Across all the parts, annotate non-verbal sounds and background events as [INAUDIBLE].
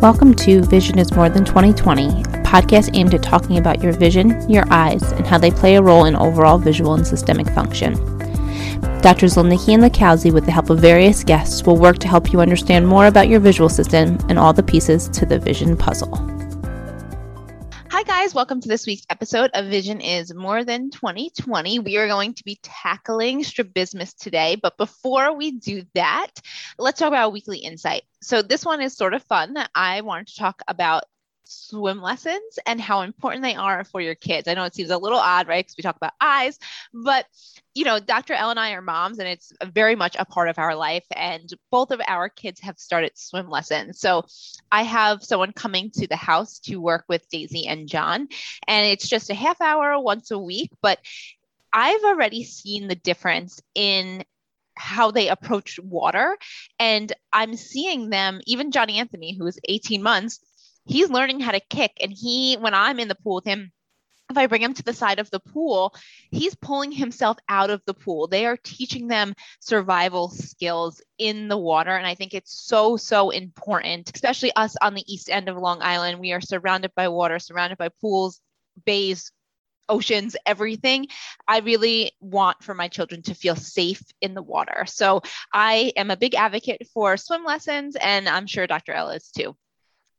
Welcome to Vision is More Than 2020, a podcast aimed at talking about your vision, your eyes, and how they play a role in overall visual and systemic function. Drs. Zolnicki and Lakowski, with the help of various guests, will work to help you understand more about your visual system and all the pieces to the vision puzzle. Hi, guys. Welcome to this week's episode of Vision is More Than 2020. We are going to be tackling strabismus today. But before we do that, let's talk about weekly insight so this one is sort of fun. I wanted to talk about swim lessons and how important they are for your kids. I know it seems a little odd, right? Because we talk about eyes, but you know, Dr. L and I are moms, and it's very much a part of our life. And both of our kids have started swim lessons. So I have someone coming to the house to work with Daisy and John, and it's just a half hour once a week, but I've already seen the difference in how they approach water. And I'm seeing them, even Johnny Anthony, who is 18 months, he's learning how to kick. And he, when I'm in the pool with him, if I bring him to the side of the pool, he's pulling himself out of the pool. They are teaching them survival skills in the water. And I think it's so, so important, especially us on the east end of Long Island. We are surrounded by water, surrounded by pools, bays, oceans, everything. I really want for my children to feel safe in the water. So I am a big advocate for swim lessons, and I'm sure Dr. Ellis too.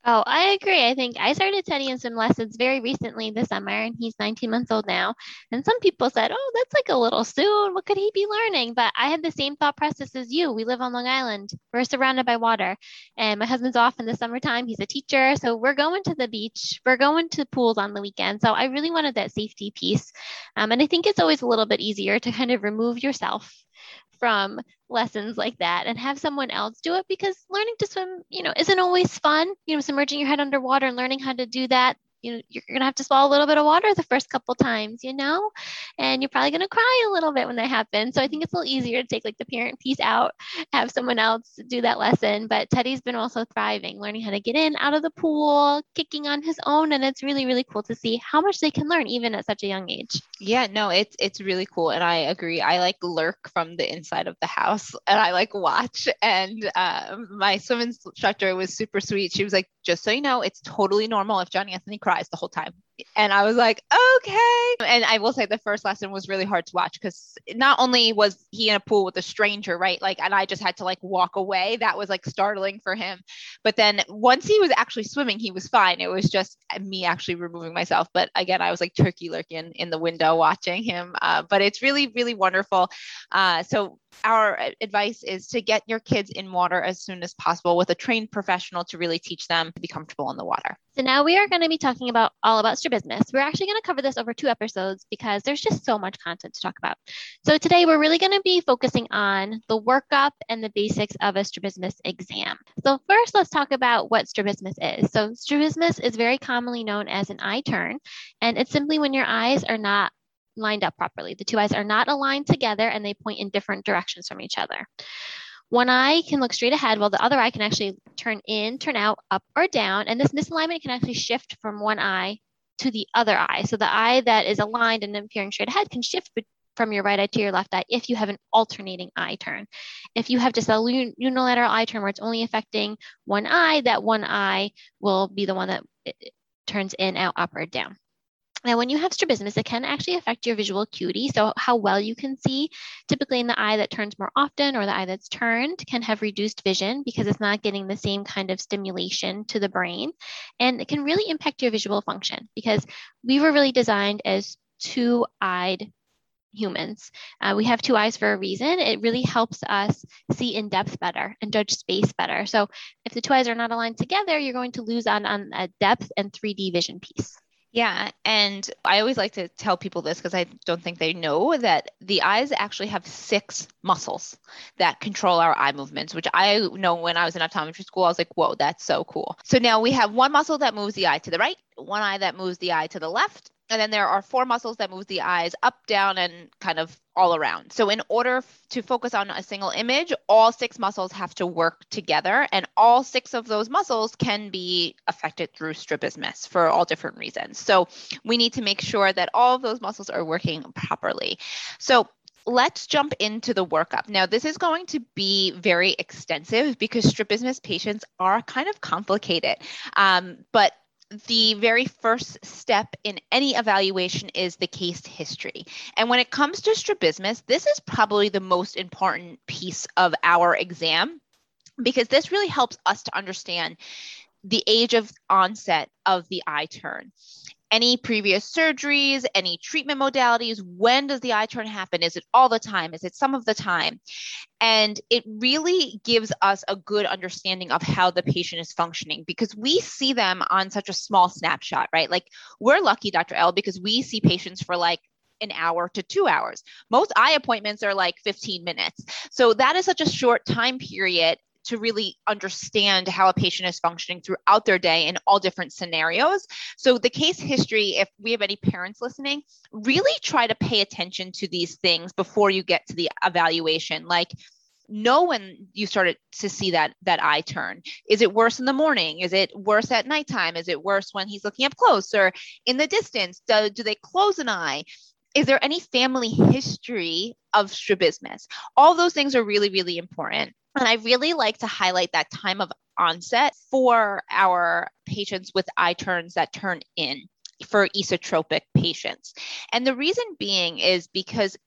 Oh, I agree. I think I started studying swim lessons very recently this summer, and he's 19 months old now. And some people said, oh, that's like a little soon. What could he be learning? But I had the same thought process as you. We live on Long Island, we're surrounded by water, and my husband's off in the summertime. He's a teacher. So we're going to the beach, we're going to pools on the weekend. So I really wanted that safety piece. Um, and I think it's always a little bit easier to kind of remove yourself from lessons like that and have someone else do it because learning to swim, you know, isn't always fun. You know, submerging your head underwater and learning how to do that you you're gonna have to swallow a little bit of water the first couple times you know? And you're probably gonna cry a little bit when that happens. So i think it's a little easier to take like the parent piece out have someone else do that lesson. But teddy's been also thriving learning how to get in out of the pool kicking on his own. And it's really really cool to see how much they can learn even at such a young age. Yeah no it's it's really cool. And i agree. I like lurk from the inside of the house [LAUGHS] and i like watch. And uh, my swim instructor was super sweet. She was like just so you know it's totally normal if johnny anthony cries the whole time. And I was like, okay. And I will say the first lesson was really hard to watch because not only was he in a pool with a stranger, right? Like, and I just had to like walk away. That was like startling for him. But then once he was actually swimming, he was fine. It was just me actually removing myself. But again, I was like turkey lurking in the window watching him. Uh, but it's really, really wonderful. Uh, so our advice is to get your kids in water as soon as possible with a trained professional to really teach them to be comfortable in the water. So now we are going to be talking about all about strabismus. We're actually going to cover this over two episodes because there's just so much content to talk about. So today we're really going to be focusing on the workup and the basics of a strabismus exam. So first let's talk about what strabismus is. So strabismus is very commonly known as an eye turn and it's simply when your eyes are not lined up properly. The two eyes are not aligned together and they point in different directions from each other. One eye can look straight ahead while the other eye can actually turn in, turn out, up or down. And this misalignment can actually shift from one eye to the other eye. So the eye that is aligned and appearing straight ahead can shift from your right eye to your left eye if you have an alternating eye turn. If you have just a unilateral eye turn where it's only affecting one eye, that one eye will be the one that turns in, out, up, or down. Now, when you have strabismus, it can actually affect your visual acuity. So, how well you can see, typically in the eye that turns more often or the eye that's turned, can have reduced vision because it's not getting the same kind of stimulation to the brain. And it can really impact your visual function because we were really designed as two eyed humans. Uh, we have two eyes for a reason. It really helps us see in depth better and judge space better. So, if the two eyes are not aligned together, you're going to lose on, on a depth and 3D vision piece. Yeah. And I always like to tell people this because I don't think they know that the eyes actually have six muscles that control our eye movements, which I know when I was in optometry school, I was like, whoa, that's so cool. So now we have one muscle that moves the eye to the right, one eye that moves the eye to the left, and then there are four muscles that move the eyes up, down, and kind of all around. So, in order to focus on a single image, all six muscles have to work together, and all six of those muscles can be affected through strabismus for all different reasons. So, we need to make sure that all of those muscles are working properly. So, let's jump into the workup. Now, this is going to be very extensive because strabismus patients are kind of complicated. Um, but the very first step in any evaluation is the case history. And when it comes to strabismus, this is probably the most important piece of our exam because this really helps us to understand the age of onset of the eye turn any previous surgeries, any treatment modalities? When does the eye turn happen? Is it all the time? Is it some of the time? And it really gives us a good understanding of how the patient is functioning because we see them on such a small snapshot, right? Like we're lucky, Dr. L, because we see patients for like an hour to two hours. Most eye appointments are like 15 minutes. So that is such a short time period to really understand how a patient is functioning throughout their day in all different scenarios. So, the case history, if we have any parents listening, really try to pay attention to these things before you get to the evaluation. Like, know when you started to see that that eye turn. Is it worse in the morning? Is it worse at nighttime? Is it worse when he's looking up close or in the distance? Do, do they close an eye? Is there any family history of strabismus? All those things are really really important and I really like to highlight that time of onset for our patients with eye turns that turn in for esotropic patients. And the reason being is because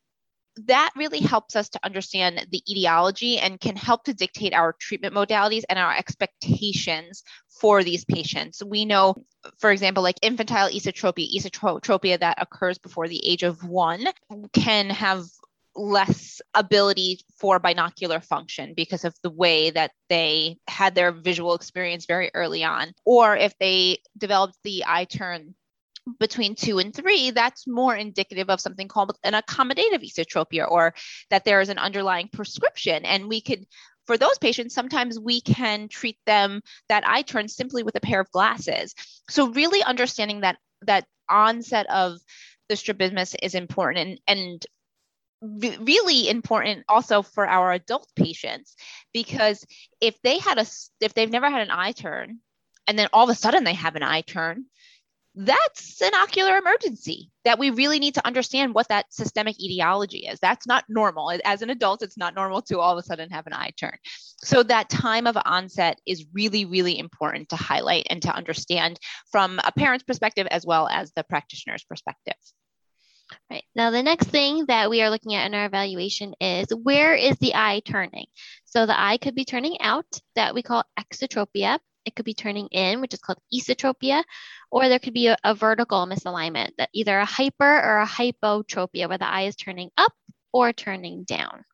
that really helps us to understand the etiology and can help to dictate our treatment modalities and our expectations for these patients. We know, for example, like infantile esotropia, esotropia that occurs before the age of one, can have less ability for binocular function because of the way that they had their visual experience very early on. Or if they developed the eye turn between two and three, that's more indicative of something called an accommodative esotropia or that there is an underlying prescription. And we could, for those patients, sometimes we can treat them that eye turn simply with a pair of glasses. So really understanding that that onset of the strabismus is important and, and really important also for our adult patients because if they had a if they've never had an eye turn and then all of a sudden they have an eye turn that's an ocular emergency that we really need to understand what that systemic etiology is. That's not normal. As an adult it's not normal to all of a sudden have an eye turn. So that time of onset is really really important to highlight and to understand from a parent's perspective as well as the practitioner's perspective Right. Now, the next thing that we are looking at in our evaluation is where is the eye turning? So the eye could be turning out, that we call exotropia. It could be turning in, which is called esotropia, or there could be a, a vertical misalignment, that either a hyper or a hypotropia, where the eye is turning up or turning down.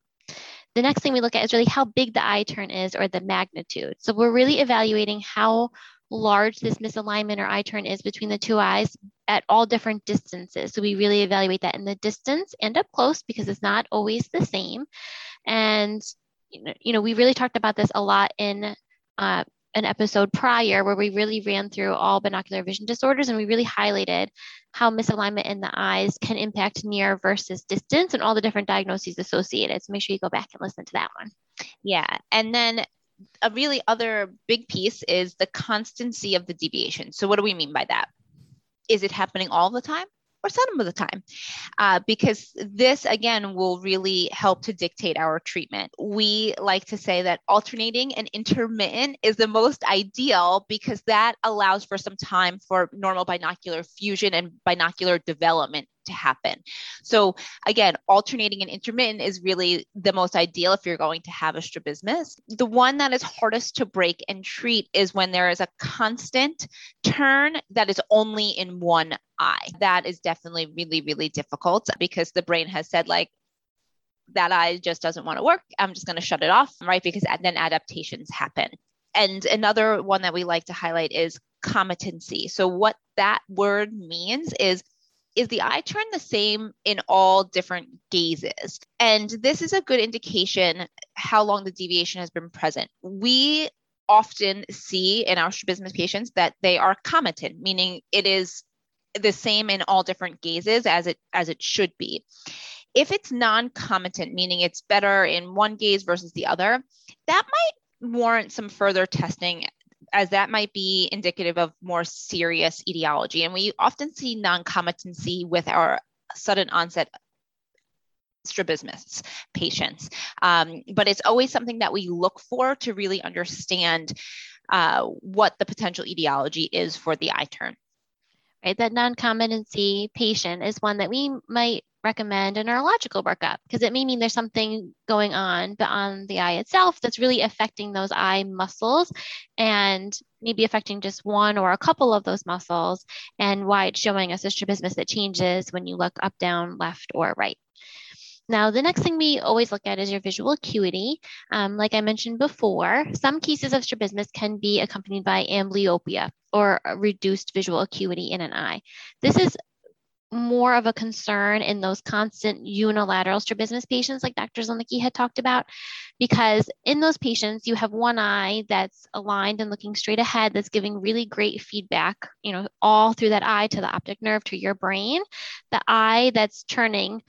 The next thing we look at is really how big the eye turn is or the magnitude. So we're really evaluating how large this misalignment or eye turn is between the two eyes at all different distances. So we really evaluate that in the distance and up close because it's not always the same. And you know, we really talked about this a lot in uh, an episode prior where we really ran through all binocular vision disorders and we really highlighted how misalignment in the eyes can impact near versus distance and all the different diagnoses associated. So make sure you go back and listen to that one. Yeah. And then a really other big piece is the constancy of the deviation. So, what do we mean by that? Is it happening all the time? or some of the time, uh, because this again will really help to dictate our treatment. We like to say that alternating and intermittent is the most ideal because that allows for some time for normal binocular fusion and binocular development to happen. So again, alternating and intermittent is really the most ideal if you're going to have a strabismus. The one that is hardest to break and treat is when there is a constant turn that is only in one eye. That is definitely really, really difficult because the brain has said like, that eye just doesn't want to work. I'm just going to shut it off, right? Because then adaptations happen. And another one that we like to highlight is comitancy. So, what that word means is is the eye turn the same in all different gazes? And this is a good indication how long the deviation has been present. We often see in our strabismus patients that they are comitant, meaning it is the same in all different gazes as it as it should be. If it's non-comitant, meaning it's better in one gaze versus the other, that might warrant some further testing as that might be indicative of more serious etiology. And we often see non-comitancy with our sudden onset strabismus patients. Um, but it's always something that we look for to really understand uh, what the potential etiology is for the eye turn. Right, that non-comitancy patient is one that we might recommend a neurological workup because it may mean there's something going on but on the eye itself that's really affecting those eye muscles and maybe affecting just one or a couple of those muscles and why it's showing us a strabismus that changes when you look up, down, left, or right. Now, the next thing we always look at is your visual acuity. Um, like I mentioned before, some cases of strabismus can be accompanied by amblyopia or reduced visual acuity in an eye. This is more of a concern in those constant unilateral strabismus patients like Dr. Zolnicki had talked about, because in those patients, you have one eye that's aligned and looking straight ahead that's giving really great feedback, you know, all through that eye to the optic nerve to your brain. The eye that's turning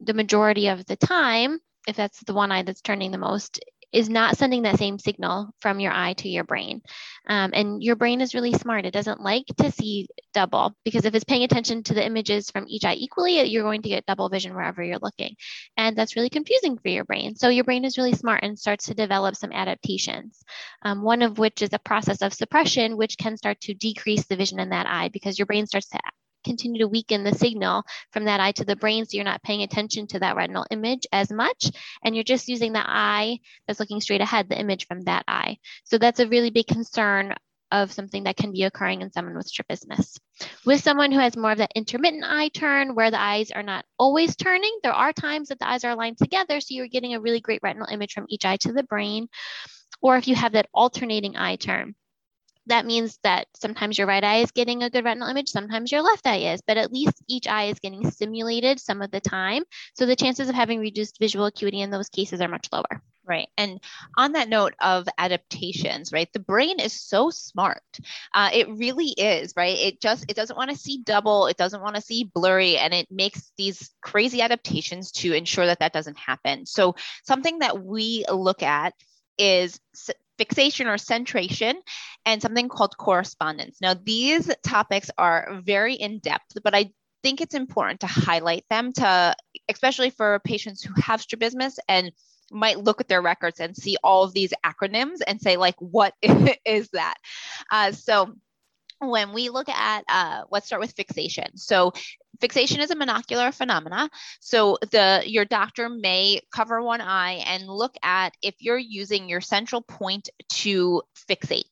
the majority of the time, if that's the one eye that's turning the most, is not sending that same signal from your eye to your brain. Um, and your brain is really smart. It doesn't like to see double because if it's paying attention to the images from each eye equally, you're going to get double vision wherever you're looking. And that's really confusing for your brain. So your brain is really smart and starts to develop some adaptations, um, one of which is a process of suppression, which can start to decrease the vision in that eye because your brain starts to continue to weaken the signal from that eye to the brain. So you're not paying attention to that retinal image as much. And you're just using the eye that's looking straight ahead, the image from that eye. So that's a really big concern of something that can be occurring in someone with strabismus. With someone who has more of that intermittent eye turn where the eyes are not always turning, there are times that the eyes are aligned together. So you're getting a really great retinal image from each eye to the brain. Or if you have that alternating eye turn, that means that sometimes your right eye is getting a good retinal image, sometimes your left eye is, but at least each eye is getting stimulated some of the time. So the chances of having reduced visual acuity in those cases are much lower. Right. And on that note of adaptations, right, the brain is so smart. Uh, it really is, right? It just, it doesn't want to see double, it doesn't want to see blurry, and it makes these crazy adaptations to ensure that that doesn't happen. So something that we look at is fixation or centration and something called correspondence. Now, these topics are very in depth, but I think it's important to highlight them to especially for patients who have strabismus and might look at their records and see all of these acronyms and say like what [LAUGHS] is that uh, so when we look at uh, let's start with fixation. So fixation is a monocular phenomena. So the your doctor may cover one eye and look at if you're using your central point to fixate.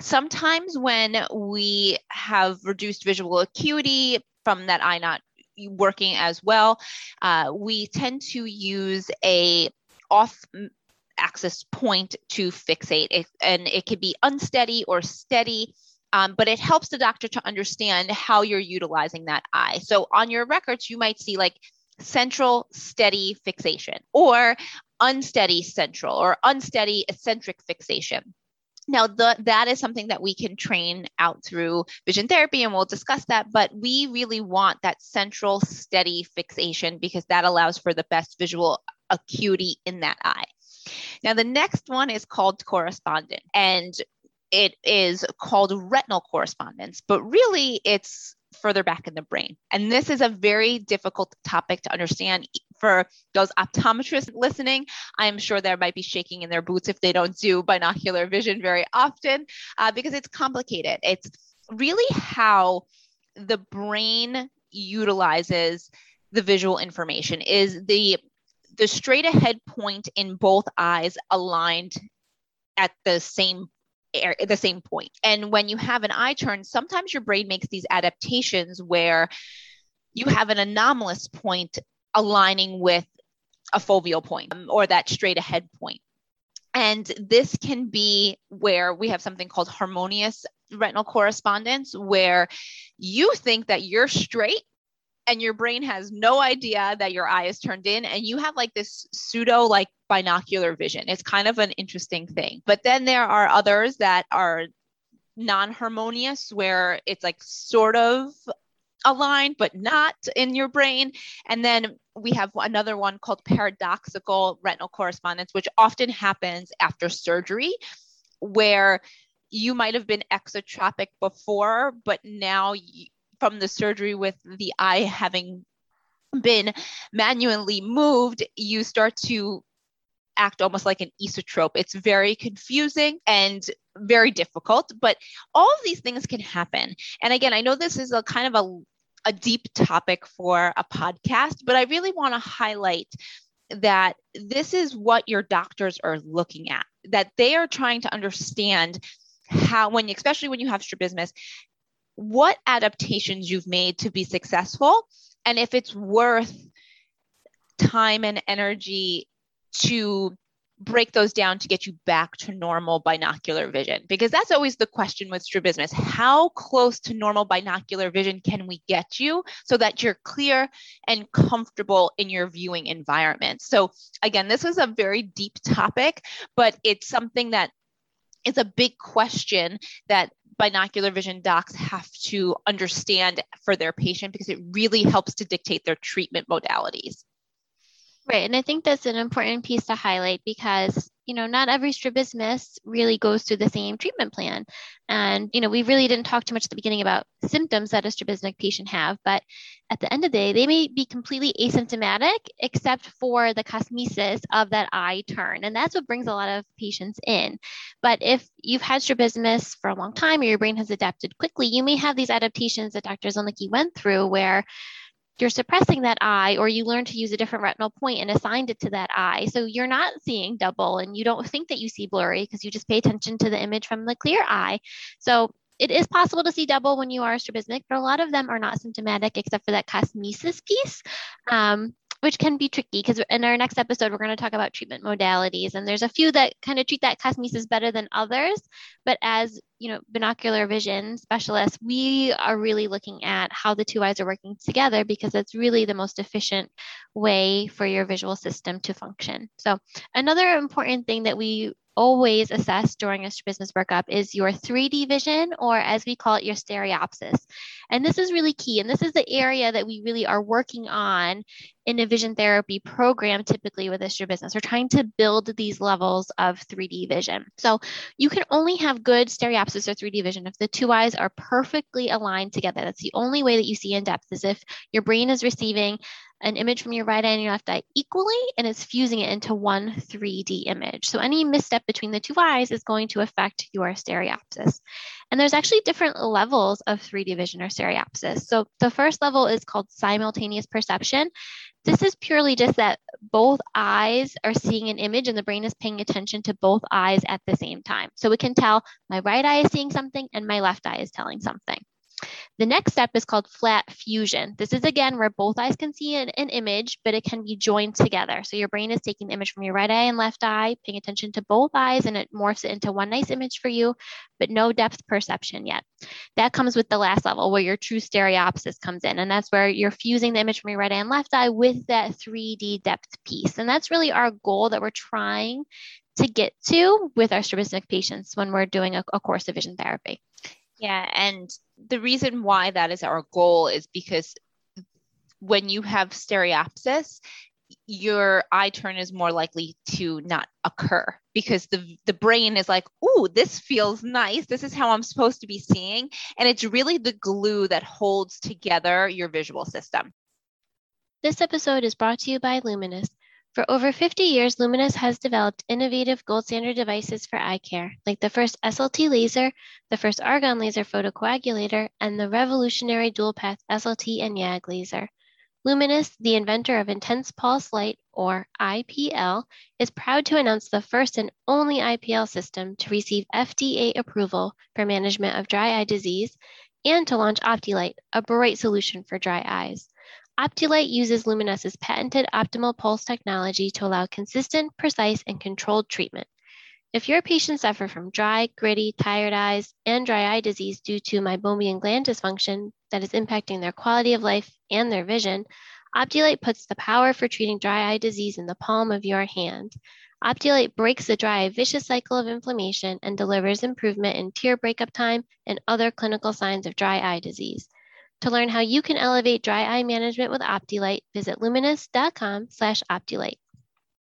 Sometimes when we have reduced visual acuity from that eye not working as well uh, we tend to use a off axis point to fixate. It, and it could be unsteady or steady um, but it helps the doctor to understand how you're utilizing that eye. So on your records, you might see like central steady fixation or unsteady central or unsteady eccentric fixation. Now, the, that is something that we can train out through vision therapy, and we'll discuss that. But we really want that central steady fixation because that allows for the best visual acuity in that eye. Now, the next one is called correspondent. And it is called retinal correspondence, but really it's further back in the brain. And this is a very difficult topic to understand for those optometrists listening. I'm sure they might be shaking in their boots if they don't do binocular vision very often uh, because it's complicated. It's really how the brain utilizes the visual information is the the straight ahead point in both eyes aligned at the same the same point. And when you have an eye turn, sometimes your brain makes these adaptations where you have an anomalous point aligning with a foveal point um, or that straight ahead point. And this can be where we have something called harmonious retinal correspondence, where you think that you're straight and your brain has no idea that your eye is turned in and you have like this pseudo like binocular vision. It's kind of an interesting thing. But then there are others that are non-harmonious where it's like sort of aligned but not in your brain. And then we have another one called paradoxical retinal correspondence which often happens after surgery where you might have been exotropic before but now from the surgery with the eye having been manually moved, you start to act almost like an esotrope. It's very confusing and very difficult, but all of these things can happen. And again, I know this is a kind of a a deep topic for a podcast, but I really want to highlight that this is what your doctors are looking at, that they are trying to understand how, when, especially when you have strabismus, what adaptations you've made to be successful, and if it's worth time and energy to break those down to get you back to normal binocular vision? Because that's always the question with strabismus. How close to normal binocular vision can we get you so that you're clear and comfortable in your viewing environment? So, again, this was a very deep topic, but it's something that is a big question that binocular vision docs have to understand for their patient because it really helps to dictate their treatment modalities. Right. And I think that's an important piece to highlight because, you know, not every strabismus really goes through the same treatment plan. And, you know, we really didn't talk too much at the beginning about symptoms that a strabismic patient have, but at the end of the day, they may be completely asymptomatic except for the cosmesis of that eye turn. And that's what brings a lot of patients in. But if you've had strabismus for a long time or your brain has adapted quickly, you may have these adaptations that Dr. Zolnicki went through where you're suppressing that eye or you learn to use a different retinal point and assigned it to that eye. So you're not seeing double and you don't think that you see blurry because you just pay attention to the image from the clear eye. So it is possible to see double when you are strabismic, but a lot of them are not symptomatic except for that cosmesis piece. Um, which can be tricky because in our next episode, we're going to talk about treatment modalities. And there's a few that kind of treat that cosmesis better than others. But as you know, binocular vision specialists, we are really looking at how the two eyes are working together because it's really the most efficient way for your visual system to function. So another important thing that we always assess during a strabismus workup is your 3D vision, or as we call it, your stereopsis. And this is really key. And this is the area that we really are working on in a vision therapy program, typically with a strabismus. We're trying to build these levels of 3D vision. So you can only have good stereopsis or 3D vision if the two eyes are perfectly aligned together. That's the only way that you see in depth is if your brain is receiving an image from your right eye and your left eye equally and it's fusing it into one 3D image. So any misstep between the two eyes is going to affect your stereopsis. And there's actually different levels of 3D vision or stereopsis. So the first level is called simultaneous perception. This is purely just that both eyes are seeing an image and the brain is paying attention to both eyes at the same time. So we can tell my right eye is seeing something and my left eye is telling something. The next step is called flat fusion. This is again where both eyes can see an, an, image, but it can be joined together. So your brain is taking the image from your right eye and left eye, paying attention to both eyes, and it morphs it into one nice image for you, but no depth perception yet. That comes with the last level where your true stereopsis comes in. And that's where you're fusing the image from your right eye and left eye with that 3D depth piece. And that's really our goal that we're trying to get to with our strabismic patients when we're doing a, a course of vision therapy. Yeah, and the reason why that is our goal is because when you have stereopsis, your eye turn is more likely to not occur because the the brain is like, "Ooh, this feels nice. This is how I'm supposed to be seeing." And it's really the glue that holds together your visual system. This episode is brought to you by Lumenis. For over 50 years, Lumenis has developed innovative gold standard devices for eye care, like the first SLT laser, the first argon laser photocoagulator, and the revolutionary dual path SLT and YAG laser. Lumenis, the inventor of intense pulse light, or IPL, is proud to announce the first and only IPL system to receive FDA approval for management of dry eye disease and to launch OptiLight, a bright solution for dry eyes. OptiLight uses Lumenis's patented optimal pulse technology to allow consistent, precise, and controlled treatment. If your patients suffer from dry, gritty, tired eyes, and dry eye disease due to meibomian gland dysfunction that is impacting their quality of life and their vision, OptiLight puts the power for treating dry eye disease in the palm of your hand. OptiLight breaks the dry eye vicious cycle of inflammation and delivers improvement in tear breakup time and other clinical signs of dry eye disease. To learn how you can elevate dry eye management with OptiLight, visit lumenis.com slash OptiLight.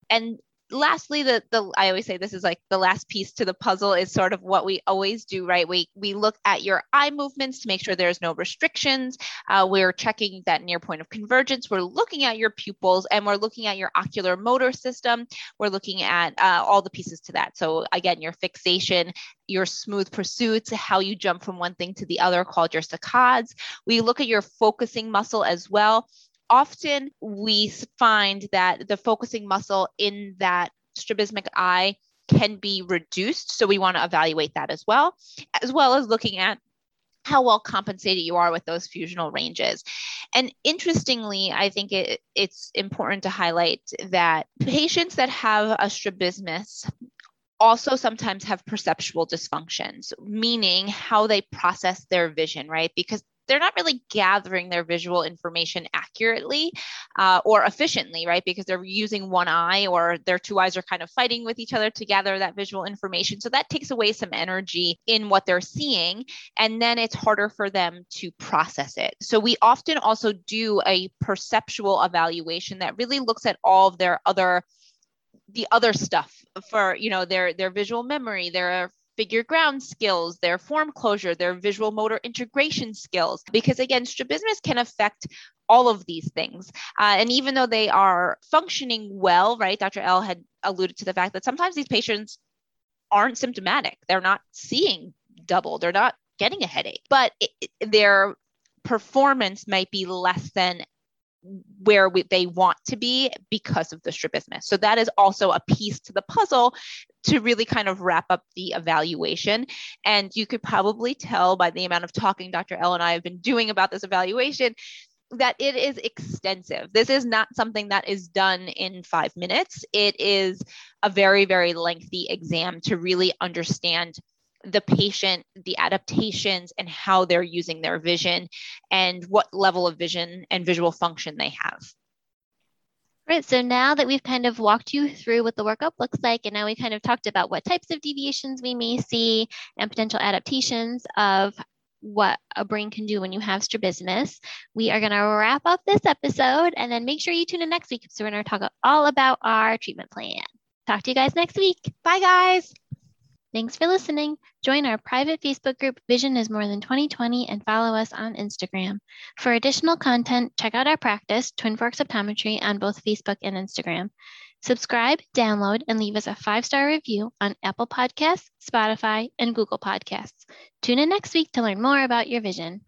And lastly, the the I always say this is like the last piece to the puzzle is sort of what we always do, right? We we look at your eye movements to make sure there's no restrictions. Uh, we're checking that near point of convergence. We're looking at your pupils and we're looking at your ocular motor system. We're looking at uh, all the pieces to that. So again, your fixation, your smooth pursuits, how you jump from one thing to the other, called your saccades. We look at your focusing muscle as well often we find that the focusing muscle in that strabismic eye can be reduced. So we want to evaluate that as well, as well as looking at how well compensated you are with those fusional ranges. And interestingly, I think it, it's important to highlight that patients that have a strabismus also sometimes have perceptual dysfunctions, meaning how they process their vision, right? Because they're not really gathering their visual information accurately uh, or efficiently, right? Because they're using one eye or their two eyes are kind of fighting with each other to gather that visual information. So that takes away some energy in what they're seeing. And then it's harder for them to process it. So we often also do a perceptual evaluation that really looks at all of their other the other stuff for you know their their visual memory their figure ground skills, their form closure, their visual motor integration skills. Because again, strabismus can affect all of these things. Uh, and even though they are functioning well, right, Dr. L had alluded to the fact that sometimes these patients aren't symptomatic, they're not seeing double, they're not getting a headache, but it, their performance might be less than where we, they want to be because of the strabismus. So that is also a piece to the puzzle to really kind of wrap up the evaluation. And you could probably tell by the amount of talking Dr. L and I have been doing about this evaluation that it is extensive. This is not something that is done in five minutes. It is a very, very lengthy exam to really understand the patient, the adaptations, and how they're using their vision and what level of vision and visual function they have. Right. So now that we've kind of walked you through what the workup looks like, and now we kind of talked about what types of deviations we may see and potential adaptations of what a brain can do when you have strabismus, we are going to wrap up this episode and then make sure you tune in next week. So we're going to talk all about our treatment plan. Talk to you guys next week. Bye, guys. Thanks for listening. Join our private Facebook group, Vision is More Than 2020, and follow us on Instagram. For additional content, check out our practice, Twin Forks Optometry, on both Facebook and Instagram. Subscribe, download, and leave us a five star review on Apple Podcasts, Spotify, and Google Podcasts. Tune in next week to learn more about your vision.